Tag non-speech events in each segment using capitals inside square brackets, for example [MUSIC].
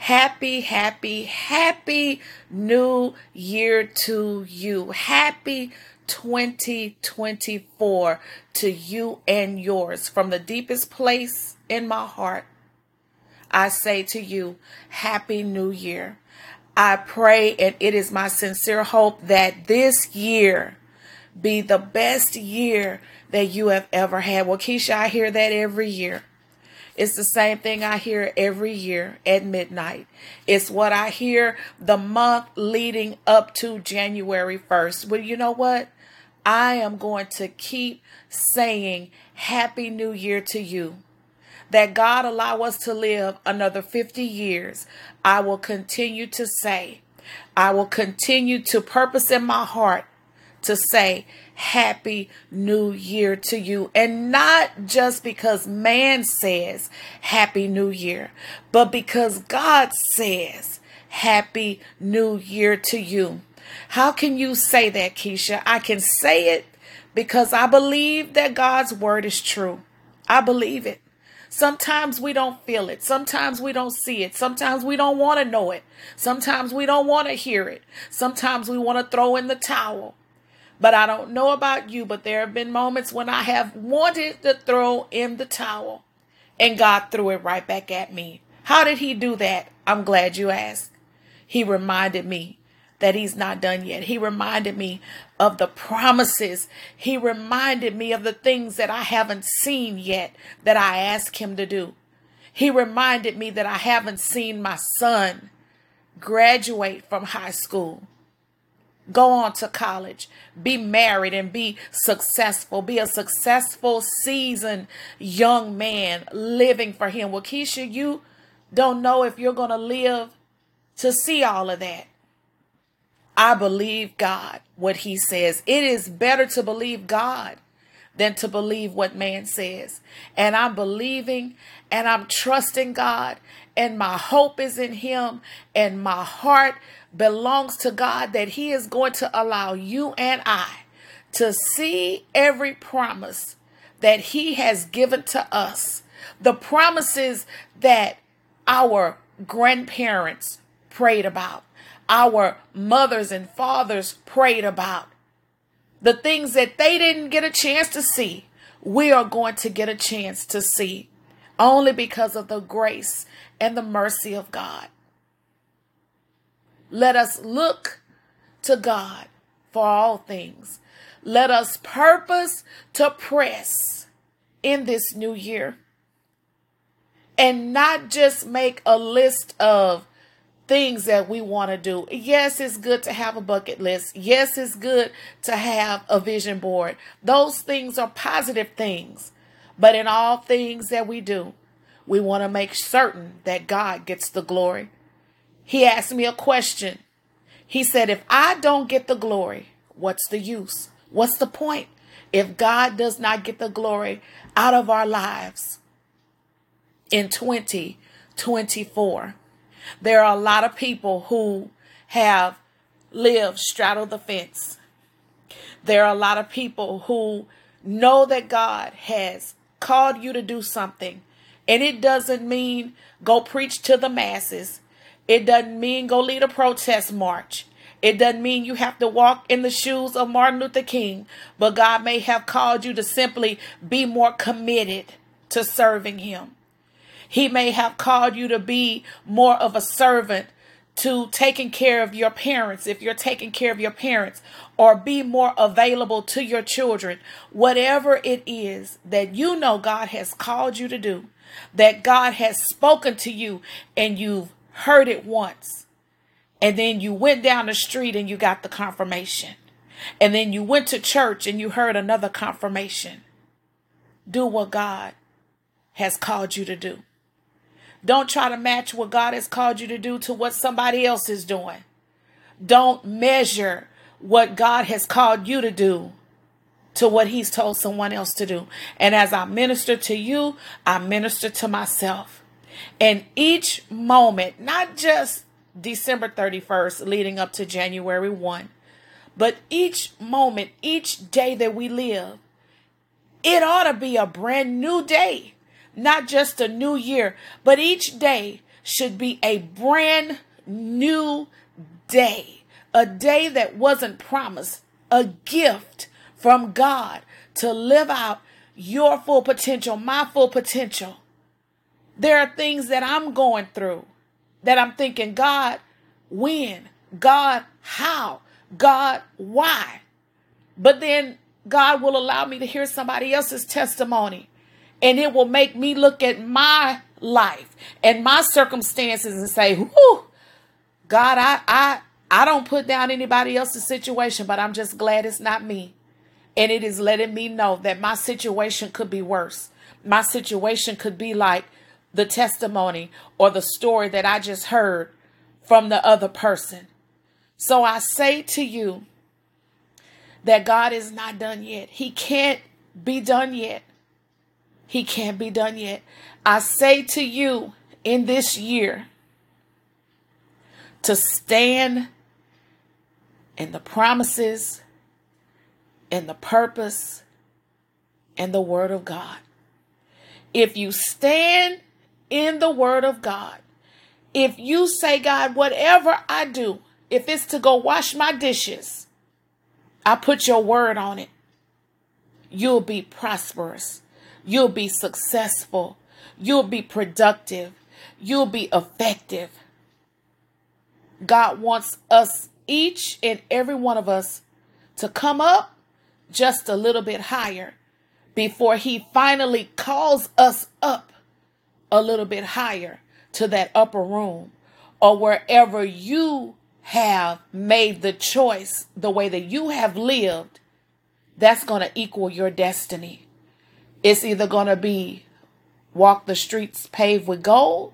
Happy, happy, happy new year to you. Happy 2024 to you and yours. From the deepest place in my heart, I say to you, Happy New Year. I pray, and it is my sincere hope that this year be the best year that you have ever had. Well, Keisha, I hear that every year. It's the same thing I hear every year at midnight. It's what I hear the month leading up to January 1st. Well, you know what? I am going to keep saying Happy New Year to you. That God allow us to live another 50 years. I will continue to say, I will continue to purpose in my heart to say happy new year to you. And not just because man says happy new year, but because God says happy new year to you. How can you say that, Keisha? I can say it because I believe that God's word is true. I believe it. Sometimes we don't feel it. Sometimes we don't see it. Sometimes we don't want to know it. Sometimes we don't want to hear it. Sometimes we want to throw in the towel. But I don't know about you, but there have been moments when I have wanted to throw in the towel and God threw it right back at me. How did He do that? I'm glad you asked. He reminded me that He's not done yet. He reminded me of the promises. He reminded me of the things that I haven't seen yet that I asked Him to do. He reminded me that I haven't seen my son graduate from high school go on to college, be married, and be successful. Be a successful, seasoned young man living for Him. Well, Keisha, you don't know if you're going to live to see all of that. I believe God, what He says. It is better to believe God than to believe what man says. And I'm believing and I'm trusting God, and my hope is in Him, and my heart belongs to God that He is going to allow you and I to see every promise that He has given to us. The promises that our grandparents prayed about, our mothers and fathers prayed about, the things that they didn't get a chance to see, we are going to get a chance to see only because of the grace and the mercy of God. Let us look to God for all things. Let us purpose to press in this new year and not just make a list of things that we want to do. Yes, it's good to have a bucket list. Yes, it's good to have a vision board. Those things are positive things. But in all things that we do, we want to make certain that God gets the glory. He asked me a question. He said, If I don't get the glory, what's the use? What's the point? If God does not get the glory out of our lives in 2024, there are a lot of people who have lived straddle the fence. There are a lot of people who know that God has called you to do something. And it doesn't mean go preach to the masses. It doesn't mean go lead a protest march. It doesn't mean you have to walk in the shoes of Martin Luther King, but God may have called you to simply be more committed to serving Him. He may have called you to be more of a servant to taking care of your parents if you're taking care of your parents, or be more available to your children. Whatever it is that you know God has called you to do, that God has spoken to you and you've heard it once. And then you went down the street and you got the confirmation. And then you went to church and you heard another confirmation. Do what God has called you to do. Don't try to match what God has called you to do to what somebody else is doing. Don't measure what God has called you to do to what He's told someone else to do. And as I minister to you, I minister to myself. And each moment, not just December 31st leading up to January 1, but each moment, each day that we live, it ought to be a brand new day, not just a new year, but each day should be a brand new day, a day that wasn't promised, a gift from God to live out your full potential, my full potential. There are things that I'm going through that I'm thinking, God, when? God, how? God, why? But then God will allow me to hear somebody else's testimony and it will make me look at my life and my circumstances and say, whoo, God, I, I, I don't put down anybody else's situation, but I'm just glad it's not me. And it is letting me know that my situation could be worse. My situation could be like the testimony or the story that I just heard from the other person. So I say to you that God is not done yet. He can't be done yet. He can't be done yet. I say to you in this year to stand in the promises and the purpose and the word of God. If you stand in the word of God, if you say, God, whatever I do, if it's to go wash my dishes, I put your word on it, you'll be prosperous. You'll be successful. You'll be productive. You'll be effective. God wants us, each and every one of us, to come up just a little bit higher before He finally calls us up a little bit higher to that upper room or wherever you have made the choice the way that you have lived, that's going to equal your destiny. It's either going to be walk the streets paved with gold,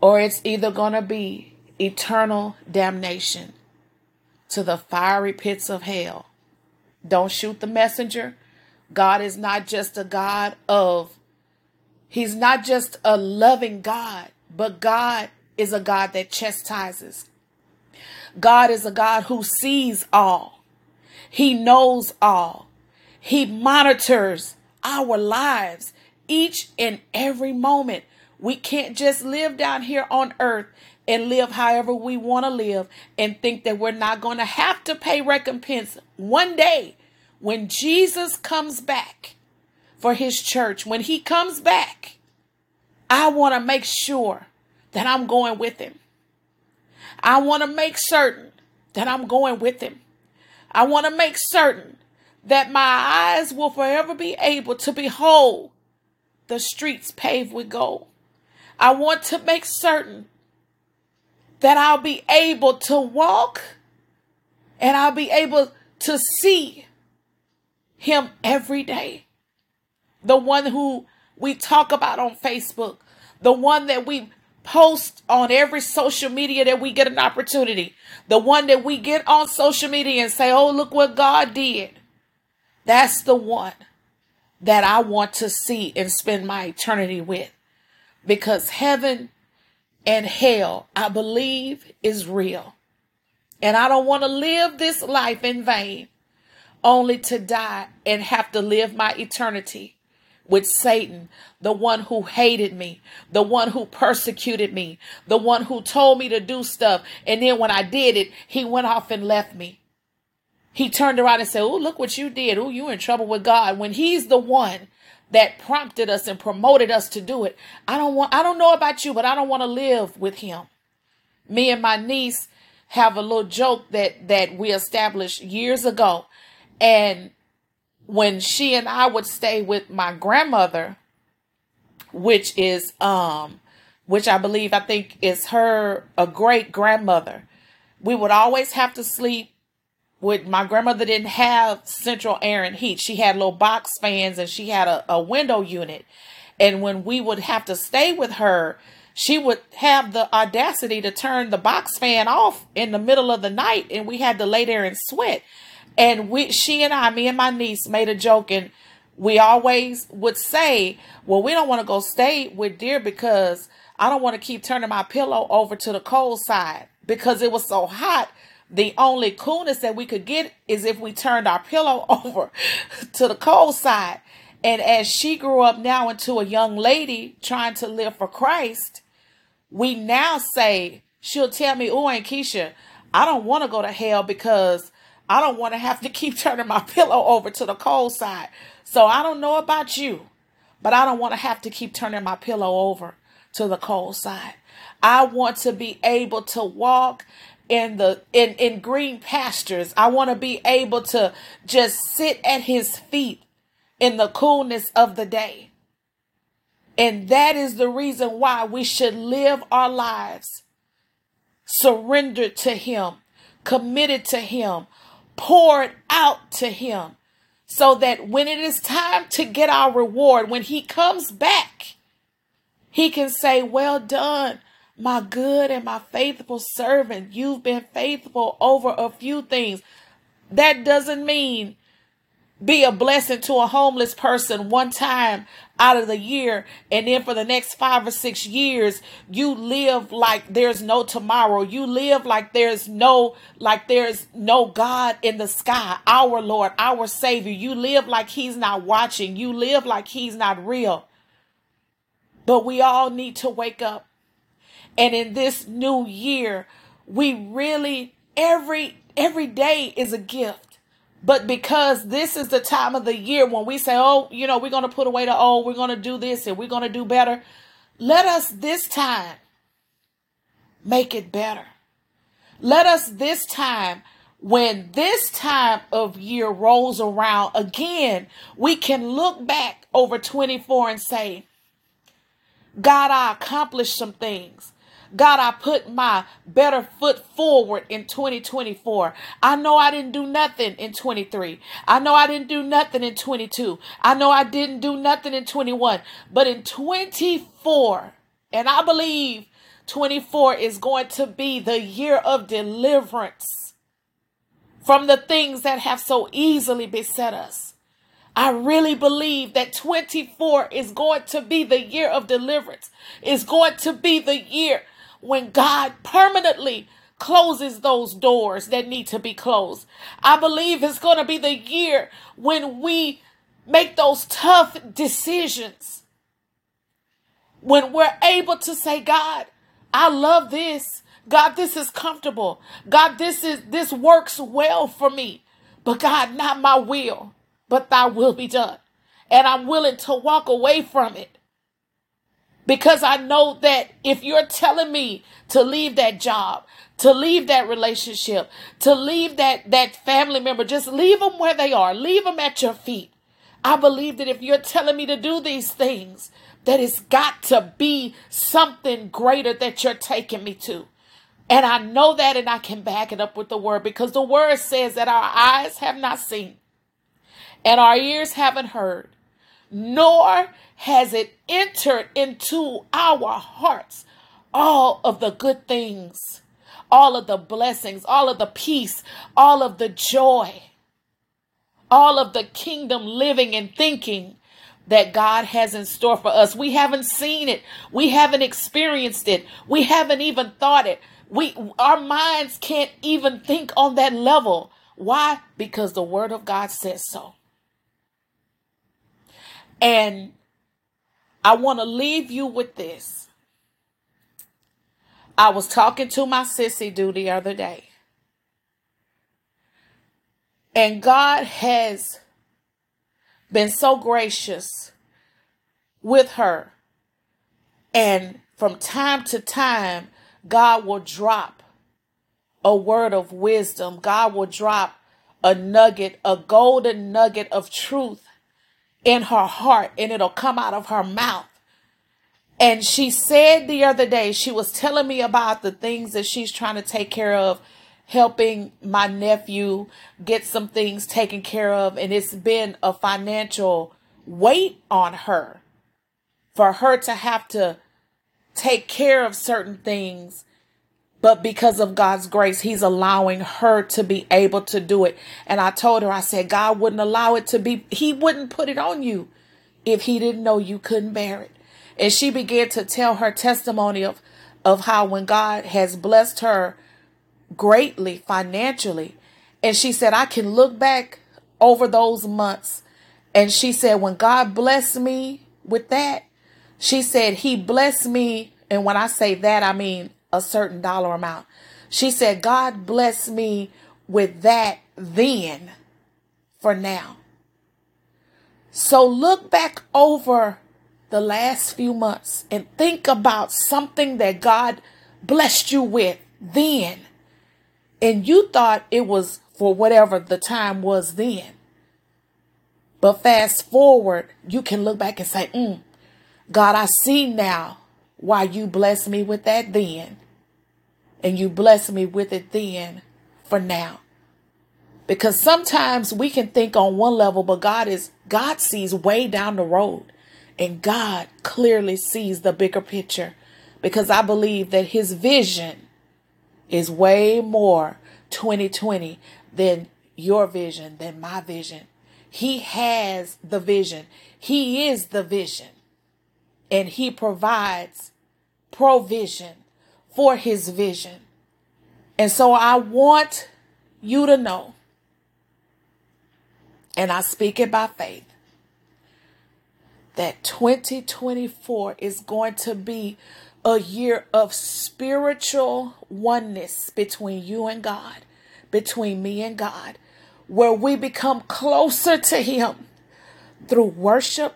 or it's either going to be eternal damnation to the fiery pits of hell. Don't shoot the messenger. God is not just a God of, He's not just a loving God, but God is a God that chastises. God is a God who sees all. He knows all. He monitors our lives each and every moment. We can't just live down here on earth and live however we want to live and think that we're not going to have to pay recompense one day when Jesus comes back for his church. When he comes back, I want to make sure that I'm going with him. I want to make certain that I'm going with him. I want to make certain that my eyes will forever be able to behold the streets paved with gold. I want to make certain that I'll be able to walk and I'll be able to see him every day. The one who we talk about on Facebook, the one that we post on every social media that we get an opportunity, the one that we get on social media and say, oh, look what God did. That's the one that I want to see and spend my eternity with. Because heaven and hell, I believe, is real. And I don't want to live this life in vain, only to die and have to live my eternity with Satan, the one who hated me, the one who persecuted me, the one who told me to do stuff. And then when I did it, he went off and left me. He turned around and said, Oh, look what you did. Oh, you're in trouble with God. When he's the one that prompted us and promoted us to do it. I don't want I don't know about you, but I don't want to live with him. Me and my niece have a little joke that that we established years ago. And when she and I would stay with my grandmother, which is um which I believe I think is her a great grandmother, we would always have to sleep with my grandmother didn't have central air and heat. She had little box fans and she had a, a window unit. And when we would have to stay with her, she would have the audacity to turn the box fan off in the middle of the night and we had to lay there and sweat. And we she and I, me and my niece made a joke and we always would say, Well, we don't want to go stay with dear because I don't want to keep turning my pillow over to the cold side because it was so hot the only coolness that we could get is if we turned our pillow [LAUGHS] over to the cold side. And as she grew up now into a young lady trying to live for Christ, we now say, she'll tell me, oh, Aunt Keisha, I don't want to go to hell because I don't want to have to [LAUGHS] keep turning my pillow over to the cold side. So I don't know about you, but I don't want to have to keep turning my pillow over to the cold side. I want to be able to walk in the in in green pastures. I want to be able to just sit at his feet in the coolness of the day. And that is the reason why we should live our lives surrendered to him, committed to him, poured out to him so that when it is time to get our reward, when he comes back, he can say, Well done, my good and my faithful servant. You've been faithful over a few things. That doesn't mean be a blessing to a homeless person one time out of the year and then for the next five or six years you live like there's no tomorrow you live like there's no like there's no god in the sky our lord our savior you live like he's not watching you live like he's not real but we all need to wake up and in this new year we really every every day is a gift but because this is the time of the year when we say, oh, you know, we're going to put away the old, we're going to do this and we're going to do better, let us this time make it better. Let us this time, when this time of year rolls around again, we can look back over 24 and say, God, I accomplished some things. God, I put my better foot forward in 2024. I know I didn't do nothing in 23. I know I didn't do nothing in 22. I know I didn't do nothing in 21. But in 24, and I believe 24 is going to be the year of deliverance from the things that have so easily beset us. I really believe that 24 is going to be the year of deliverance. It's going to be the year when God permanently closes those doors that need to be closed. I believe it's going to be the year when we make those tough decisions. When we're able to say, God, I love this. God, this is comfortable. God, this is this works well for me. But God, not my will, but thy will be done. And I'm willing to walk away from it because I know that if you're telling me to leave that job, to leave that relationship, to leave that, that family member, just leave them where they are, leave them at your feet. I believe that if you're telling me to do these things, that it's got to be something greater that you're taking me to. And I know that and I can back it up with the word because the word says that our eyes have not seen and our ears haven't heard, nor has it entered into our hearts all of the good things, all of the blessings, all of the peace, all of the joy, all of the kingdom living and thinking that God has in store for us. We haven't seen it. We haven't experienced it. We haven't even thought it. We our minds can't even think on that level. Why? Because the word of God says so. And I want to leave you with this. I was talking to my sissy do the other day. And God has been so gracious with her. And from time to time, God will drop a word of wisdom. God will drop a nugget, a golden nugget of truth in her heart and it'll come out of her mouth. And she said the other day, she was telling me about the things that she's trying to take care of, helping my nephew get some things taken care of. And it's been a financial weight on her for her to have to take care of certain things but because of God's grace, He's allowing her to be able to do it. And I told her, I said, God wouldn't allow it to be, He wouldn't put it on you if He didn't know you couldn't bear it. And she began to tell her testimony of, of how when God has blessed her greatly financially, and she said, I can look back over those months. And she said, when God blessed me with that, she said, He blessed me And when I say that, I mean a certain dollar amount. She said, God bless me with that then for now. So look back over the last few months and think about something that God blessed you with then. And you thought it was for whatever the time was then. But fast forward, you can look back and say, mm, God, I see now why you blessed me with that then. And you blessed me with it then for now. Because sometimes we can think on one level, but God is God sees way down the road. And God clearly sees the bigger picture. Because I believe that his vision is way more 2020 than your vision, than my vision. He has the vision. He is the vision. And he provides provision for his vision. And so I want you to know, and I speak it by faith, that 2024 is going to be a year of spiritual oneness between you and God, between me and God, where we become closer to Him through worship,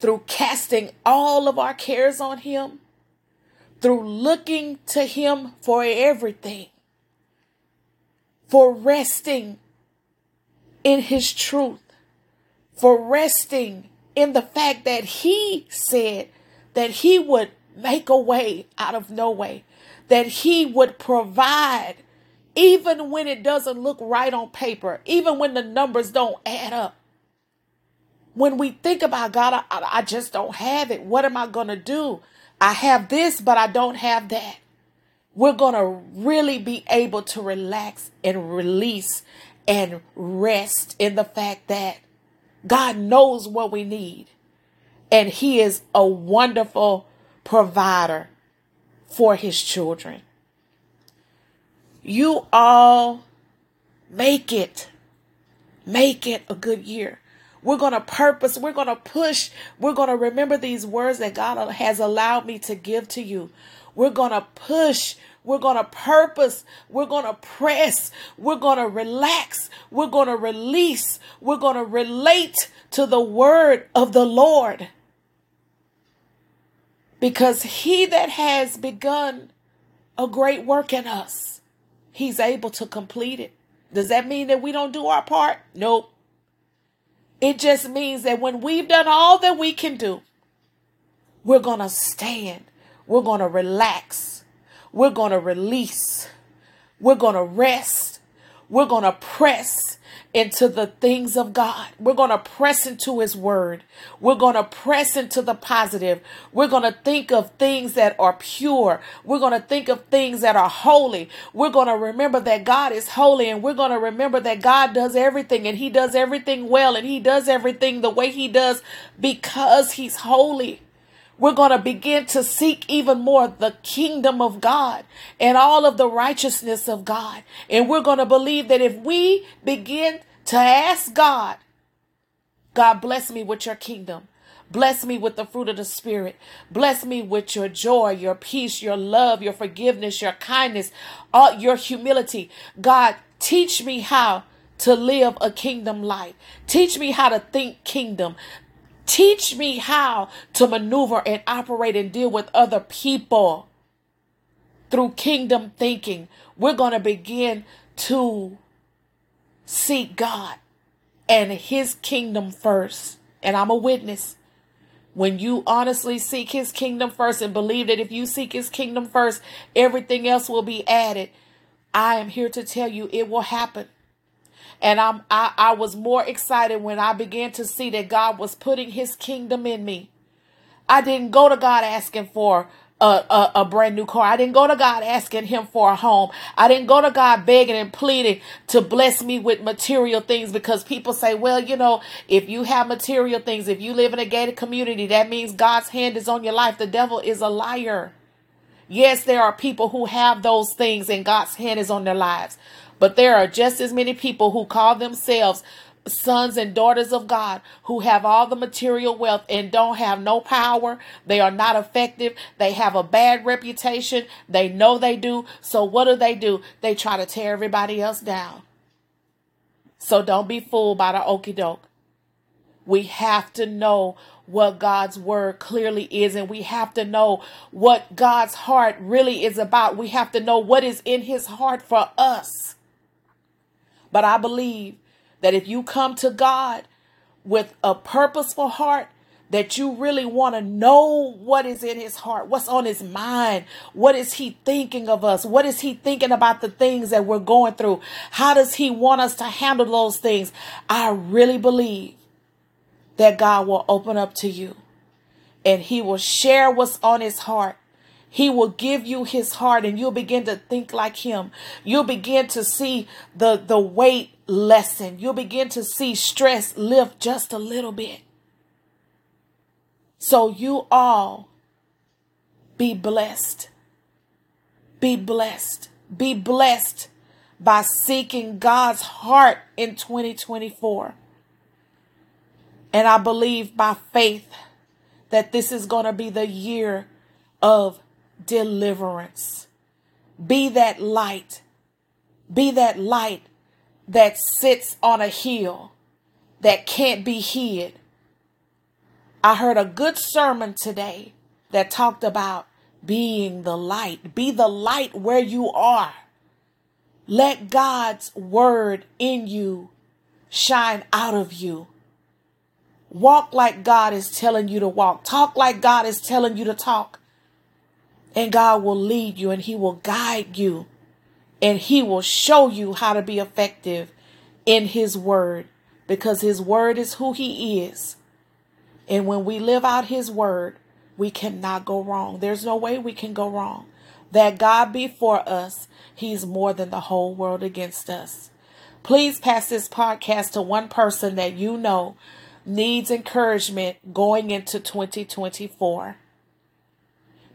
through casting all of our cares on Him, through looking to Him for everything, for resting in His truth, for resting in the fact that He said that He would make a way out of no way, that He would provide even when it doesn't look right on paper, even when the numbers don't add up. When we think about God, I, I just don't have it. What am I going to do? I have this, but I don't have that. We're going to really be able to relax and release and rest in the fact that God knows what we need. And He is a wonderful provider for His children. You all make it. Make it a good year. We're going to purpose. We're going to push. We're going to remember these words that God has allowed me to give to you. We're going to push. We're going to purpose. We're going to press. We're going to relax. We're going to release. We're going to relate to the word of the Lord. Because he that has begun a great work in us, he's able to complete it. Does that mean that we don't do our part? Nope. It just means that when we've done all that we can do, we're going to stand. We're going to relax. We're going to release. We're going to rest. We're going to press into the things of God. We're going to press into His Word. We're going to press into the positive. We're going to think of things that are pure. We're going to think of things that are holy. We're going to remember that God is holy and we're going to remember that God does everything and He does everything well and He does everything the way He does because He's holy. We're going to begin to seek even more the kingdom of God and all of the righteousness of God. And we're going to believe that if we begin to ask God, God bless me with your kingdom. Bless me with the fruit of the Spirit. Bless me with your joy, your peace, your love, your forgiveness, your kindness, all your humility. God, teach me how to live a kingdom life. Teach me how to think kingdom. Teach me how to maneuver and operate and deal with other people through kingdom thinking. We're going to begin to seek God and his kingdom first. And I'm a witness. When you honestly seek his kingdom first and believe that if you seek his kingdom first, everything else will be added. I am here to tell you it will happen. And I'm I, I was more excited when I began to see that God was putting his kingdom in me. I didn't go to God asking for a, a, a, brand new car. I didn't go to God asking him for a home. I didn't go to God begging and pleading to bless me with material things because people say, well, you know, if you have material things, if you live in a gated community, that means God's hand is on your life. The devil is a liar. Yes, there are people who have those things and God's hand is on their lives. But there are just as many people who call themselves sons and daughters of God who have all the material wealth and don't have no power. They are not effective. They have a bad reputation. They know they do. So what do they do? They try to tear everybody else down. So don't be fooled by the okey doke. We have to know what God's word clearly is, and we have to know what God's heart really is about. We have to know what is in his heart for us. But I believe that if you come to God with a purposeful heart, that you really want to know what is in his heart, what's on his mind, what is he thinking of us, what is he thinking about the things that we're going through, how does he want us to handle those things. I really believe that God will open up to you and he will share what's on his heart he will give you his heart and you'll begin to think like him. You'll begin to see the, the weight lessen. You'll begin to see stress lift just a little bit. So you all be blessed. Be blessed. Be blessed by seeking God's heart in 2024. And I believe by faith that this is going to be the year of deliverance. Be that light. Be that light that sits on a hill that can't be hid. I heard a good sermon today that talked about being the light. Be the light where you are. Let God's word in you shine out of you. Walk like God is telling you to walk. Talk like God is telling you to talk. And God will lead you and He will guide you and He will show you how to be effective in His Word because His Word is who He is. And when we live out His Word, we cannot go wrong. There's no way we can go wrong. That God be for us, He's more than the whole world against us. Please pass this podcast to one person that you know needs encouragement going into 2024.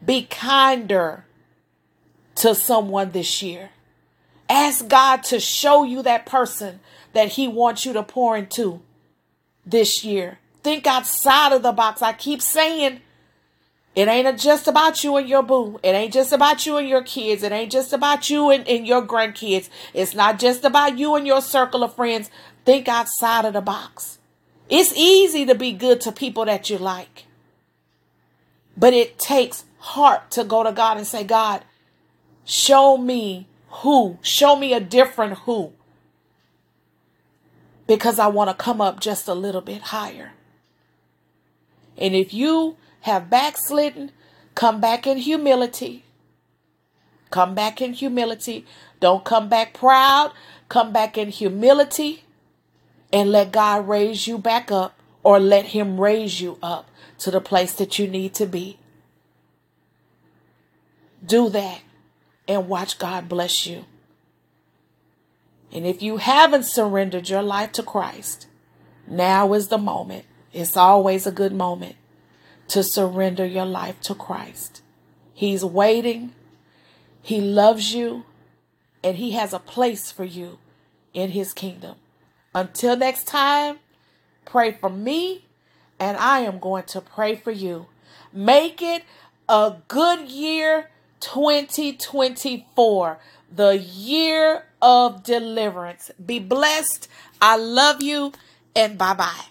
Be kinder to someone this year. Ask God to show you that person that He wants you to pour into this year. Think outside of the box. I keep saying it ain't just about you and your boo. It ain't just about you and your kids. It ain't just about you and, and your grandkids. It's not just about you and your circle of friends. Think outside of the box. It's easy to be good to people that you like, but it takes heart to go to God and say, God, show me who, show me a different who, because I want to come up just a little bit higher. And if you have backslidden, come back in humility. Come back in humility. Don't come back proud. Come back in humility and let God raise you back up or let Him raise you up to the place that you need to be. Do that and watch God bless you. And if you haven't surrendered your life to Christ, now is the moment. It's always a good moment to surrender your life to Christ. He's waiting, He loves you, and He has a place for you in His kingdom. Until next time, pray for me, and I am going to pray for you. Make it a good year 2024, the year of deliverance. Be blessed. I love you, and bye bye.